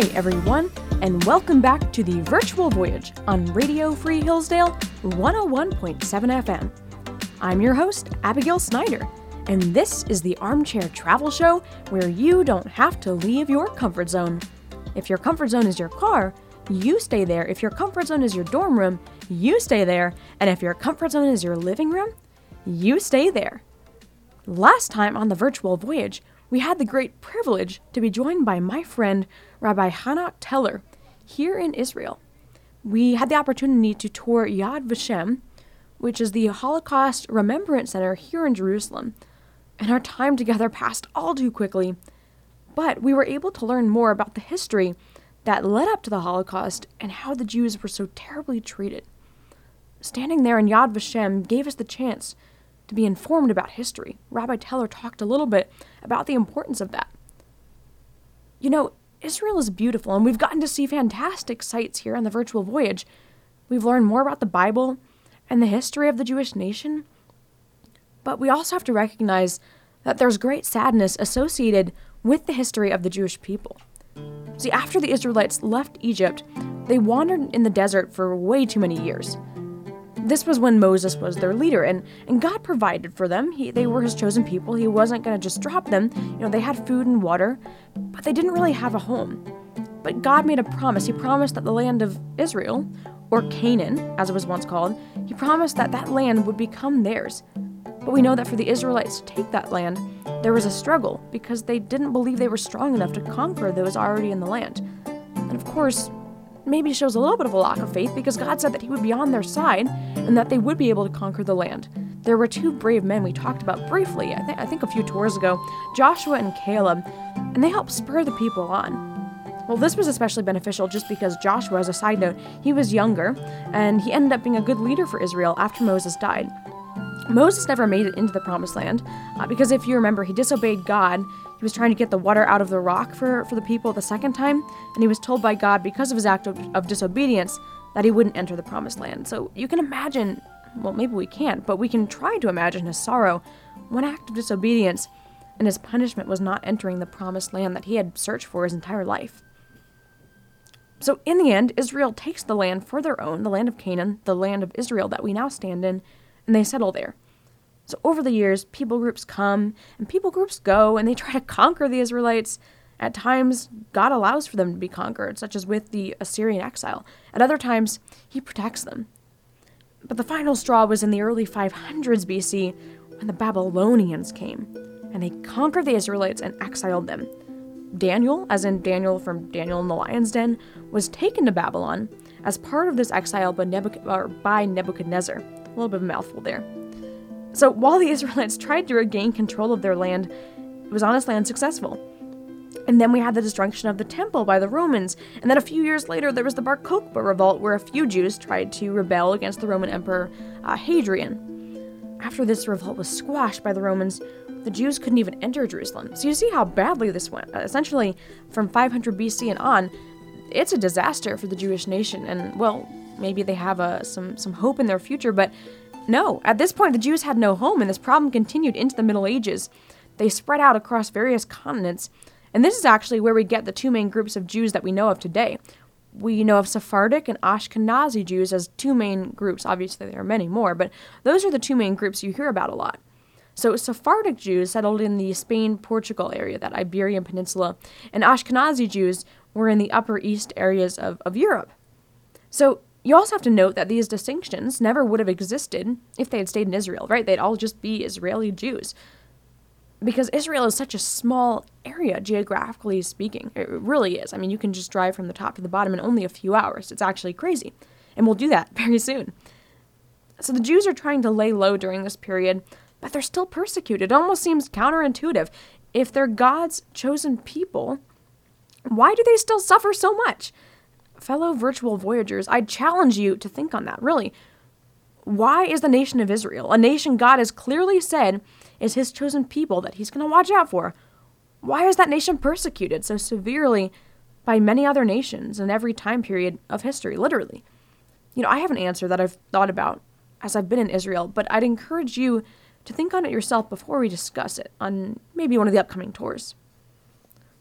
Hi, everyone, and welcome back to the Virtual Voyage on Radio Free Hillsdale 101.7 FM. I'm your host, Abigail Snyder, and this is the Armchair Travel Show where you don't have to leave your comfort zone. If your comfort zone is your car, you stay there. If your comfort zone is your dorm room, you stay there. And if your comfort zone is your living room, you stay there. Last time on the virtual voyage, we had the great privilege to be joined by my friend Rabbi Hanoch Teller here in Israel. We had the opportunity to tour Yad Vashem, which is the Holocaust Remembrance Center here in Jerusalem, and our time together passed all too quickly. But we were able to learn more about the history that led up to the Holocaust and how the Jews were so terribly treated. Standing there in Yad Vashem gave us the chance to be informed about history. Rabbi Teller talked a little bit about the importance of that. You know, Israel is beautiful, and we've gotten to see fantastic sights here on the virtual voyage. We've learned more about the Bible and the history of the Jewish nation. But we also have to recognize that there's great sadness associated with the history of the Jewish people. See, after the Israelites left Egypt, they wandered in the desert for way too many years. This was when Moses was their leader, and, and God provided for them. He, they were his chosen people. He wasn't going to just drop them. You know, they had food and water, but they didn't really have a home. But God made a promise. He promised that the land of Israel, or Canaan, as it was once called, he promised that that land would become theirs. But we know that for the Israelites to take that land, there was a struggle because they didn't believe they were strong enough to conquer those already in the land. And of course, maybe shows a little bit of a lack of faith because God said that He would be on their side and that they would be able to conquer the land. There were two brave men we talked about briefly, I, th- I think a few tours ago Joshua and Caleb, and they helped spur the people on. Well, this was especially beneficial just because Joshua, as a side note, he was younger and he ended up being a good leader for Israel after Moses died. Moses never made it into the promised land uh, because if you remember, he disobeyed God he was trying to get the water out of the rock for, for the people the second time, and he was told by God, because of his act of, of disobedience, that he wouldn't enter the promised land. So you can imagine, well, maybe we can't, but we can try to imagine his sorrow. One act of disobedience, and his punishment was not entering the promised land that he had searched for his entire life. So, in the end, Israel takes the land for their own, the land of Canaan, the land of Israel that we now stand in, and they settle there. So over the years, people groups come and people groups go, and they try to conquer the Israelites. At times, God allows for them to be conquered, such as with the Assyrian exile. At other times, He protects them. But the final straw was in the early 500s BC when the Babylonians came, and they conquered the Israelites and exiled them. Daniel, as in Daniel from Daniel in the Lion's Den, was taken to Babylon as part of this exile by, by Nebuchadnezzar. A little bit of a mouthful there. So while the Israelites tried to regain control of their land, it was honestly unsuccessful. And then we had the destruction of the temple by the Romans, and then a few years later there was the Bar Kokhba revolt where a few Jews tried to rebel against the Roman Emperor uh, Hadrian. After this revolt was squashed by the Romans, the Jews couldn't even enter Jerusalem. So you see how badly this went. Uh, essentially, from 500 BC and on, it's a disaster for the Jewish nation. And well, maybe they have uh, some some hope in their future, but no, at this point, the Jews had no home, and this problem continued into the Middle Ages. They spread out across various continents, and this is actually where we get the two main groups of Jews that we know of today. We know of Sephardic and Ashkenazi Jews as two main groups. Obviously, there are many more, but those are the two main groups you hear about a lot. So, Sephardic Jews settled in the Spain Portugal area, that Iberian Peninsula, and Ashkenazi Jews were in the Upper East areas of, of Europe. So, you also have to note that these distinctions never would have existed if they had stayed in Israel, right? They'd all just be Israeli Jews. Because Israel is such a small area, geographically speaking. It really is. I mean, you can just drive from the top to the bottom in only a few hours. It's actually crazy. And we'll do that very soon. So the Jews are trying to lay low during this period, but they're still persecuted. It almost seems counterintuitive. If they're God's chosen people, why do they still suffer so much? fellow virtual voyagers, I challenge you to think on that, really. Why is the nation of Israel, a nation God has clearly said is his chosen people that he's going to watch out for, why is that nation persecuted so severely by many other nations in every time period of history, literally? You know, I have an answer that I've thought about as I've been in Israel, but I'd encourage you to think on it yourself before we discuss it on maybe one of the upcoming tours.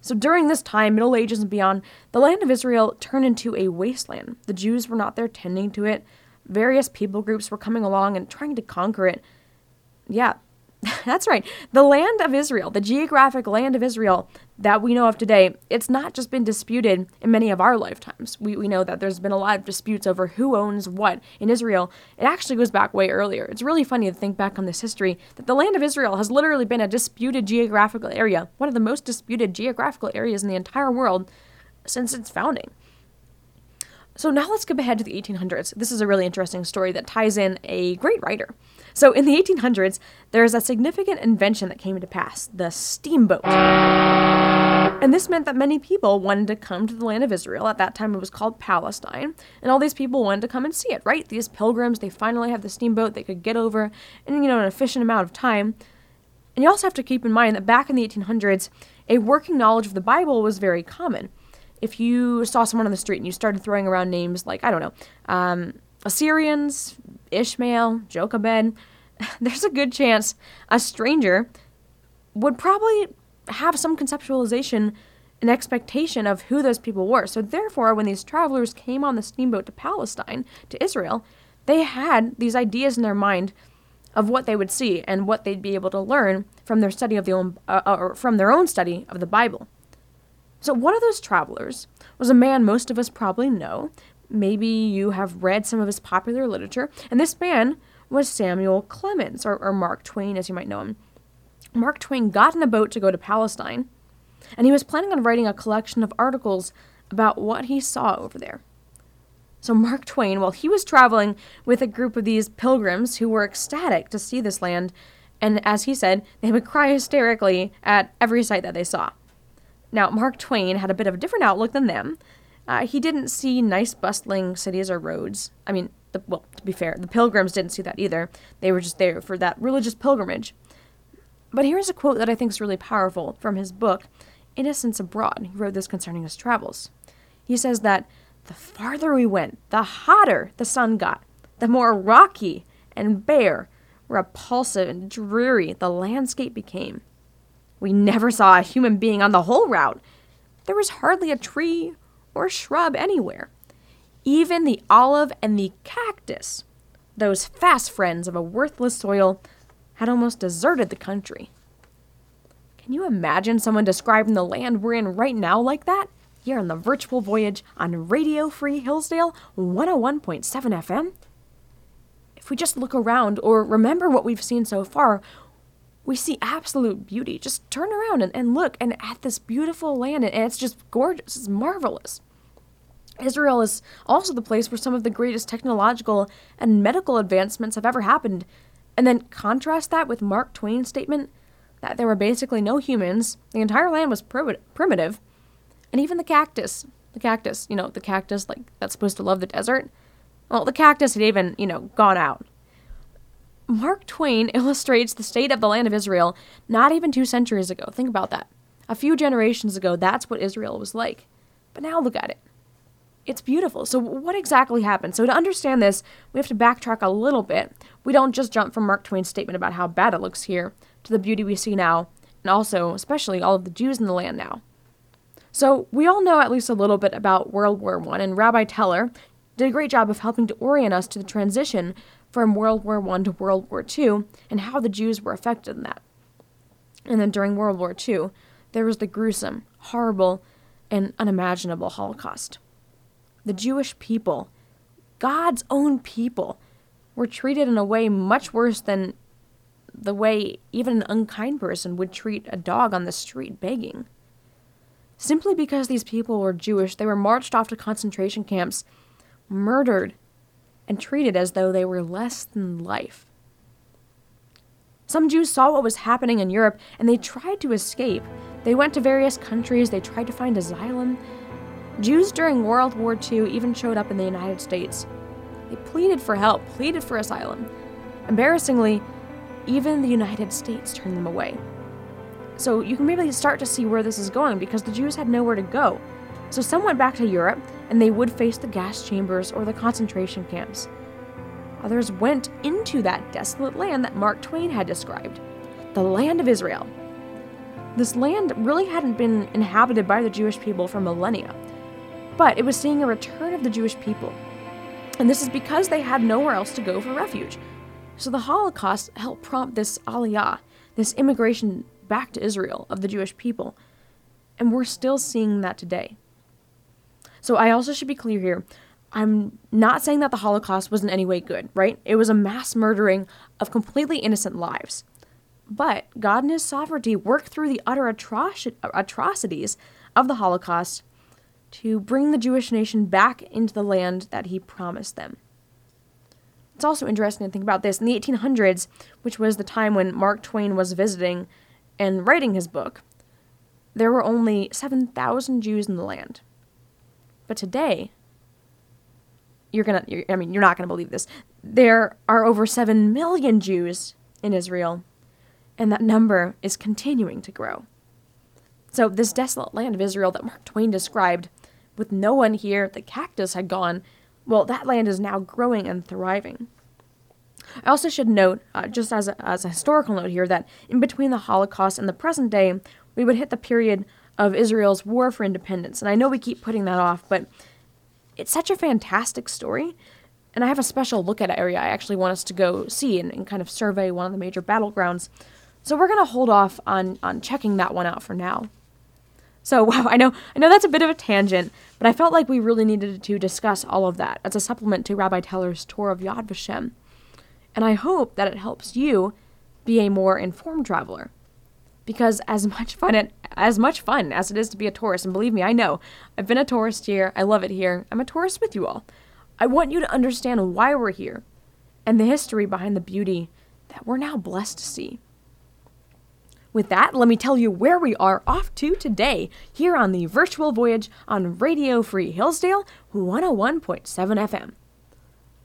So during this time, Middle Ages and beyond, the land of Israel turned into a wasteland. The Jews were not there tending to it. Various people groups were coming along and trying to conquer it. Yeah, That's right. The land of Israel, the geographic land of Israel that we know of today, it's not just been disputed in many of our lifetimes. We, we know that there's been a lot of disputes over who owns what in Israel. It actually goes back way earlier. It's really funny to think back on this history that the land of Israel has literally been a disputed geographical area, one of the most disputed geographical areas in the entire world since its founding. So now let's skip ahead to the 1800s. This is a really interesting story that ties in a great writer. So in the 1800s, there is a significant invention that came to pass the steamboat. And this meant that many people wanted to come to the land of Israel. At that time, it was called Palestine. And all these people wanted to come and see it, right? These pilgrims, they finally have the steamboat they could get over in, you know, an efficient amount of time. And you also have to keep in mind that back in the 1800s, a working knowledge of the Bible was very common if you saw someone on the street and you started throwing around names like, I don't know, um, Assyrians, Ishmael, Jochebed, there's a good chance a stranger would probably have some conceptualization and expectation of who those people were. So, therefore, when these travelers came on the steamboat to Palestine, to Israel, they had these ideas in their mind of what they would see and what they'd be able to learn from their study of the own, uh, or from their own study of the Bible. So, one of those travelers was a man most of us probably know. Maybe you have read some of his popular literature. And this man was Samuel Clemens, or, or Mark Twain, as you might know him. Mark Twain got in a boat to go to Palestine, and he was planning on writing a collection of articles about what he saw over there. So, Mark Twain, while he was traveling with a group of these pilgrims who were ecstatic to see this land, and as he said, they would cry hysterically at every sight that they saw. Now, Mark Twain had a bit of a different outlook than them. Uh, he didn't see nice, bustling cities or roads. I mean, the, well, to be fair, the pilgrims didn't see that either. They were just there for that religious pilgrimage. But here's a quote that I think is really powerful from his book, Innocents Abroad. He wrote this concerning his travels. He says that the farther we went, the hotter the sun got, the more rocky and bare, repulsive and dreary the landscape became. We never saw a human being on the whole route. There was hardly a tree or shrub anywhere. Even the olive and the cactus, those fast friends of a worthless soil, had almost deserted the country. Can you imagine someone describing the land we're in right now like that? Here on the virtual voyage on Radio Free Hillsdale 101.7 FM? If we just look around or remember what we've seen so far, we see absolute beauty. Just turn around and, and look and at this beautiful land, and it's just gorgeous. It's marvelous. Israel is also the place where some of the greatest technological and medical advancements have ever happened. And then contrast that with Mark Twain's statement that there were basically no humans, the entire land was primitive, and even the cactus, the cactus, you know, the cactus like that's supposed to love the desert, well, the cactus had even, you know, gone out. Mark Twain illustrates the state of the land of Israel not even two centuries ago. Think about that. A few generations ago, that's what Israel was like. But now look at it. It's beautiful. So, what exactly happened? So, to understand this, we have to backtrack a little bit. We don't just jump from Mark Twain's statement about how bad it looks here to the beauty we see now, and also, especially, all of the Jews in the land now. So, we all know at least a little bit about World War I, and Rabbi Teller did a great job of helping to orient us to the transition from World War I to World War II and how the Jews were affected in that. And then during World War II, there was the gruesome, horrible, and unimaginable Holocaust. The Jewish people, God's own people, were treated in a way much worse than the way even an unkind person would treat a dog on the street begging. Simply because these people were Jewish, they were marched off to concentration camps, murdered, and treated as though they were less than life. Some Jews saw what was happening in Europe and they tried to escape. They went to various countries, they tried to find asylum. Jews during World War II even showed up in the United States. They pleaded for help, pleaded for asylum. Embarrassingly, even the United States turned them away. So you can maybe start to see where this is going because the Jews had nowhere to go. So some went back to Europe, and they would face the gas chambers or the concentration camps. Others went into that desolate land that Mark Twain had described the land of Israel. this land really hadn't been inhabited by the Jewish people for millennia, but it was seeing a return of the Jewish people. And this is because they had nowhere else to go for refuge. So the Holocaust helped prompt this aliyah, this immigration back to Israel of the Jewish people. And we're still seeing that today. So I also should be clear here. I'm not saying that the Holocaust was in any way good, right? It was a mass murdering of completely innocent lives. But God in His sovereignty worked through the utter atroci- atrocities of the Holocaust to bring the Jewish nation back into the land that He promised them. It's also interesting to think about this. In the 1800s, which was the time when Mark Twain was visiting and writing his book, there were only 7,000 Jews in the land. But today, you're gonna, you're, I mean, you're not gonna believe this. There are over 7 million Jews in Israel, and that number is continuing to grow. So, this desolate land of Israel that Mark Twain described, with no one here, the cactus had gone, well, that land is now growing and thriving. I also should note, uh, just as a, as a historical note here, that in between the Holocaust and the present day, we would hit the period of Israel's war for independence. And I know we keep putting that off, but it's such a fantastic story. And I have a special look at area I actually want us to go see and, and kind of survey one of the major battlegrounds. So we're going to hold off on, on checking that one out for now. So wow, I know I know that's a bit of a tangent, but I felt like we really needed to discuss all of that as a supplement to Rabbi Teller's tour of Yad Vashem. And I hope that it helps you be a more informed traveler. Because as much fun it, as much fun as it is to be a tourist, and believe me, I know, I've been a tourist here, I love it here. I'm a tourist with you all. I want you to understand why we're here and the history behind the beauty that we're now blessed to see. With that, let me tell you where we are off to today here on the virtual voyage on Radio Free Hillsdale 101.7 FM.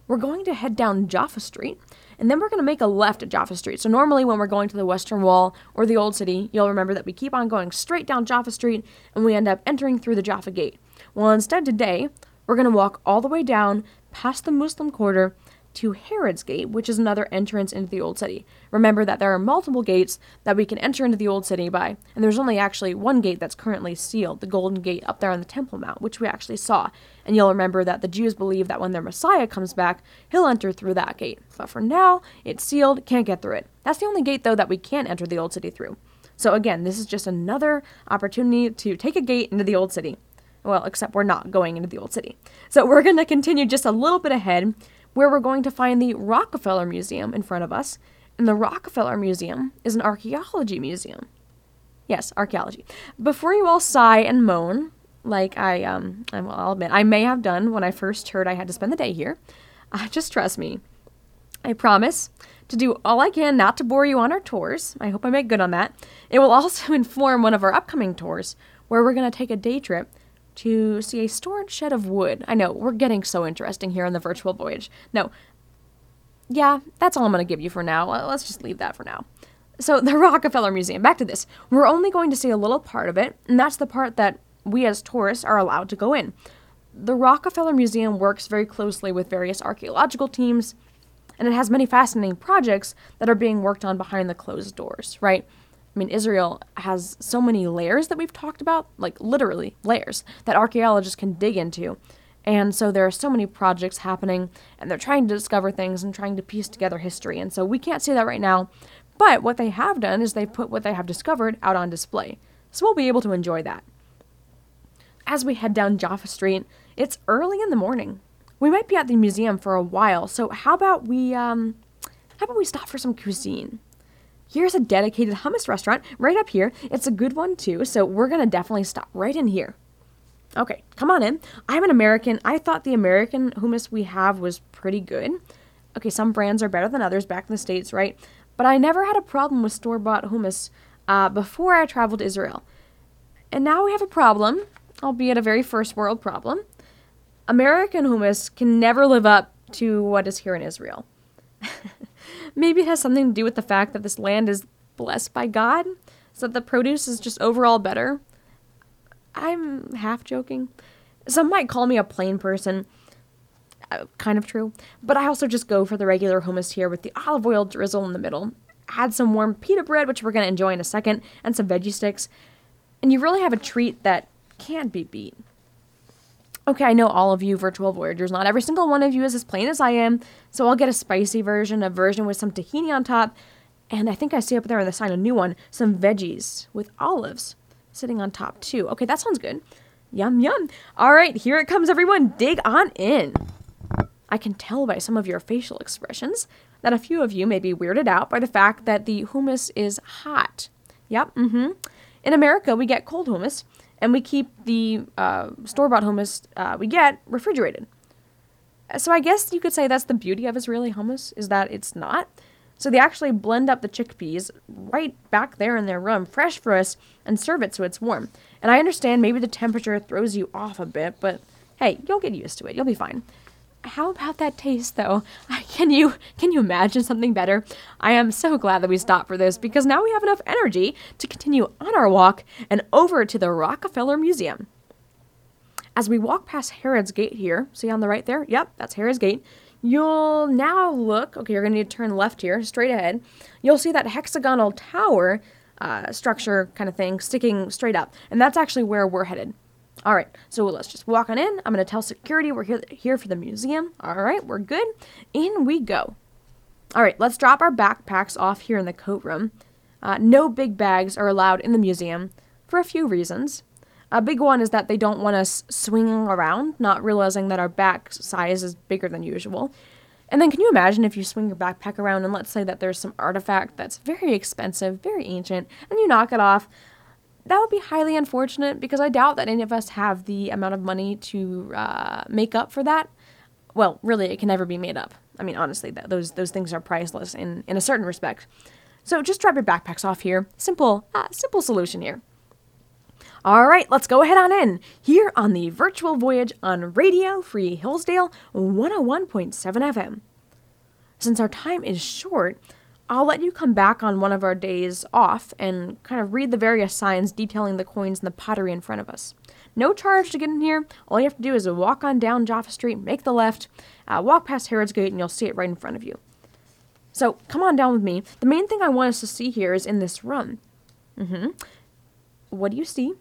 We're going to head down Jaffa Street and then we're going to make a left at Jaffa Street. So normally when we're going to the Western Wall or the Old City, you'll remember that we keep on going straight down Jaffa Street and we end up entering through the Jaffa Gate. Well, instead today, we're going to walk all the way down past the Muslim quarter to Herod's Gate, which is another entrance into the Old City. Remember that there are multiple gates that we can enter into the Old City by, and there's only actually one gate that's currently sealed, the Golden Gate up there on the Temple Mount, which we actually saw. And you'll remember that the Jews believe that when their Messiah comes back, he'll enter through that gate. But for now, it's sealed, can't get through it. That's the only gate, though, that we can enter the Old City through. So again, this is just another opportunity to take a gate into the Old City. Well, except we're not going into the Old City. So we're going to continue just a little bit ahead where we're going to find the Rockefeller Museum in front of us. And the Rockefeller Museum is an archaeology museum. Yes, archaeology. Before you all sigh and moan, like I um I'll admit I may have done when I first heard I had to spend the day here, uh, just trust me. I promise to do all I can not to bore you on our tours. I hope I make good on that. It will also inform one of our upcoming tours where we're going to take a day trip to see a storage shed of wood. I know, we're getting so interesting here on the virtual voyage. No. Yeah, that's all I'm going to give you for now. Uh, let's just leave that for now. So, the Rockefeller Museum, back to this. We're only going to see a little part of it, and that's the part that we as tourists are allowed to go in. The Rockefeller Museum works very closely with various archaeological teams, and it has many fascinating projects that are being worked on behind the closed doors, right? I mean, Israel has so many layers that we've talked about, like literally layers, that archaeologists can dig into. And so there are so many projects happening, and they're trying to discover things and trying to piece together history. And so we can't see that right now. But what they have done is they've put what they have discovered out on display. So we'll be able to enjoy that. As we head down Jaffa Street, it's early in the morning. We might be at the museum for a while, so how about we um how about we stop for some cuisine? Here's a dedicated hummus restaurant right up here. It's a good one too, so we're gonna definitely stop right in here. Okay, come on in. I'm an American. I thought the American hummus we have was pretty good. Okay, some brands are better than others back in the States, right? But I never had a problem with store bought hummus uh, before I traveled to Israel. And now we have a problem, albeit a very first world problem. American hummus can never live up to what is here in Israel. Maybe it has something to do with the fact that this land is blessed by God, so that the produce is just overall better. I'm half joking. Some might call me a plain person. Uh, kind of true. But I also just go for the regular hummus here with the olive oil drizzle in the middle. add some warm pita bread, which we're going to enjoy in a second, and some veggie sticks. And you really have a treat that can't be beat. Okay, I know all of you virtual voyagers, not every single one of you is as plain as I am, so I'll get a spicy version, a version with some tahini on top, and I think I see up there on the sign a new one, some veggies with olives sitting on top too. Okay, that sounds good. Yum, yum. All right, here it comes, everyone. Dig on in. I can tell by some of your facial expressions that a few of you may be weirded out by the fact that the hummus is hot. Yep, mm hmm. In America, we get cold hummus, and we keep the uh, store bought hummus uh, we get refrigerated. So I guess you could say that's the beauty of Israeli hummus, is that it's not. So they actually blend up the chickpeas right back there in their room, fresh for us, and serve it so it's warm. And I understand maybe the temperature throws you off a bit, but hey, you'll get used to it. You'll be fine. How about that taste though? Can you can you imagine something better? I am so glad that we stopped for this because now we have enough energy to continue on our walk and over to the Rockefeller Museum. As we walk past Herod's Gate here, see on the right there? Yep, that's Herod's Gate. You'll now look, okay, you're going to need to turn left here, straight ahead. You'll see that hexagonal tower uh, structure kind of thing sticking straight up. And that's actually where we're headed. All right, so let's just walk on in. I'm to tell security we're here, here for the museum. All right, we're good. In we go. All right, let's drop our backpacks off here in the coat room. Uh, no big bags are allowed in the museum for a few reasons. A big one is that they don't want us swinging around, not realizing that our back size is bigger than usual. And then can you imagine if you swing your backpack around and let's say that there's some artifact that's very expensive, very ancient, and you knock it off? That would be highly unfortunate because I doubt that any of us have the amount of money to uh, make up for that. Well, really, it can never be made up. I mean, honestly, that, those those things are priceless in in a certain respect. So just drop your backpacks off here. Simple, uh, simple solution here. All right, let's go ahead on in here on the virtual voyage on Radio Free Hillsdale 101.7 FM. Since our time is short, I'll let you come back on one of our days off and kind of read the various signs detailing the coins and the pottery in front of us. No charge to get in here. All you have to do is walk on down Jaffa Street, make the left, uh, walk past Herod's Gate, and you'll see it right in front of you. So come on down with me. The main thing I want us to see here is in this room. Mm-hmm. What do you see?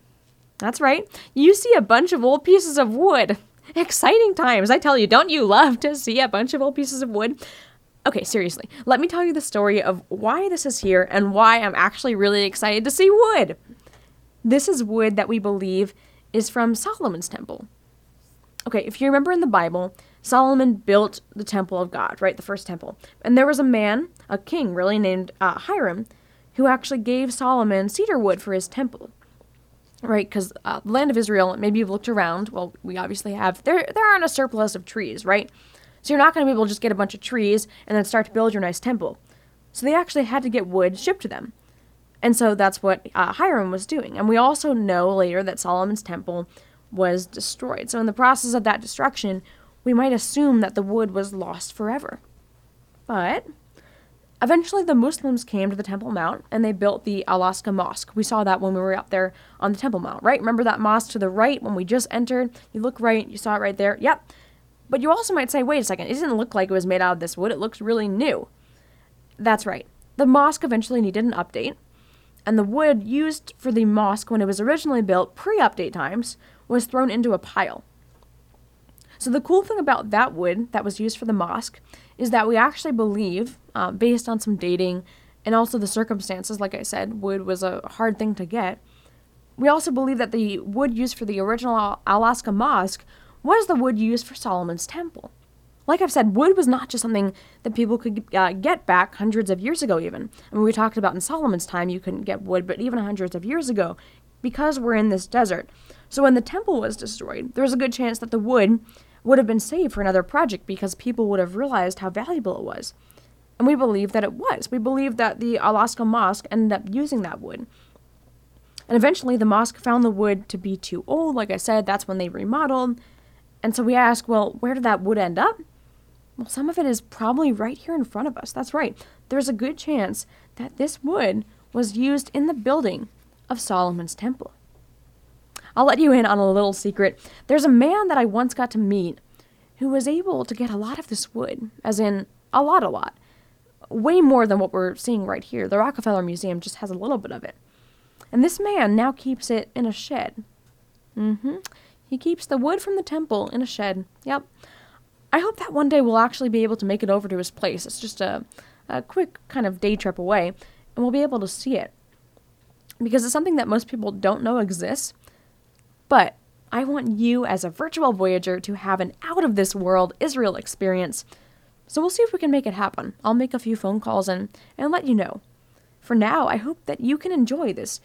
That's right. You see a bunch of old pieces of wood. Exciting times, I tell you. Don't you love to see a bunch of old pieces of wood? Okay, seriously, let me tell you the story of why this is here and why I'm actually really excited to see wood. This is wood that we believe is from Solomon's temple. Okay, if you remember in the Bible, Solomon built the temple of God, right? The first temple. And there was a man, a king really, named uh, Hiram, who actually gave Solomon cedar wood for his temple right? Because uh, the land of Israel, maybe you've looked around. Well, we obviously have. There, there aren't a surplus of trees, right? So you're not going to be able to just get a bunch of trees and then start to build your nice temple. So they actually had to get wood shipped to them, and so that's what uh, Hiram was doing. And we also know later that Solomon's temple was destroyed. So in the process of that destruction, we might assume that the wood was lost forever. But Eventually, the Muslims came to the Temple Mount and they built the Al Aqsa Mosque. We saw that when we were up there on the Temple Mount, right? Remember that mosque to the right when we just entered? You look right, you saw it right there. Yep. But you also might say, wait a second, it didn't look like it was made out of this wood. It looks really new. That's right. The mosque eventually needed an update, and the wood used for the mosque when it was originally built, pre update times, was thrown into a pile. So, the cool thing about that wood that was used for the mosque is that we actually believe, uh, based on some dating and also the circumstances, like I said, wood was a hard thing to get. We also believe that the wood used for the original Al Aqsa Mosque was the wood used for Solomon's temple. Like I've said, wood was not just something that people could uh, get back hundreds of years ago, even. I mean, we talked about in Solomon's time you couldn't get wood, but even hundreds of years ago, because we're in this desert. So when the temple was destroyed, there was a good chance that the wood would have been saved for another project because people would have realized how valuable it was. And we believe that it was. We believe that the Al Aqsa Mosque ended up using that wood. And eventually the mosque found the wood to be too old. Like I said, that's when they remodeled. And so we ask, well, where did that wood end up? Well, some of it is probably right here in front of us. That's right. There's a good chance that this wood was used in the building of Solomon's temple. I'll let you in on a little secret. There's a man that I once got to meet who was able to get a lot of this wood, as in a lot, a lot, way more than what we're seeing right here. The Rockefeller Museum just has a little bit of it. And this man now keeps it in a shed. Mm-hmm. He keeps the wood from the temple in a shed. Yep. I hope that one day we'll actually be able to make it over to his place. It's just a, a quick kind of day trip away, and we'll be able to see it. Because it's something that most people don't know exists. But I want you, as a virtual Voyager, to have an out of this world Israel experience. So we'll see if we can make it happen. I'll make a few phone calls and, and let you know. For now, I hope that you can enjoy this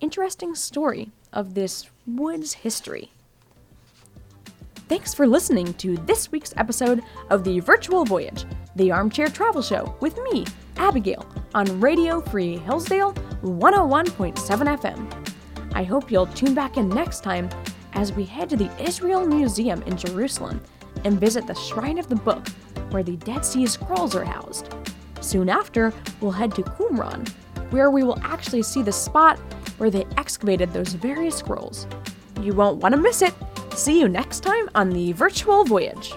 interesting story of this woods history. Thanks for listening to this week's episode of the Virtual Voyage, the Armchair Travel Show with me, Abigail, on Radio Free Hillsdale 101.7 FM. I hope you'll tune back in next time as we head to the Israel Museum in Jerusalem and visit the Shrine of the Book, where the Dead Sea Scrolls are housed. Soon after, we'll head to Qumran, where we will actually see the spot where they excavated those various scrolls. You won't want to miss it! See you next time on the Virtual Voyage.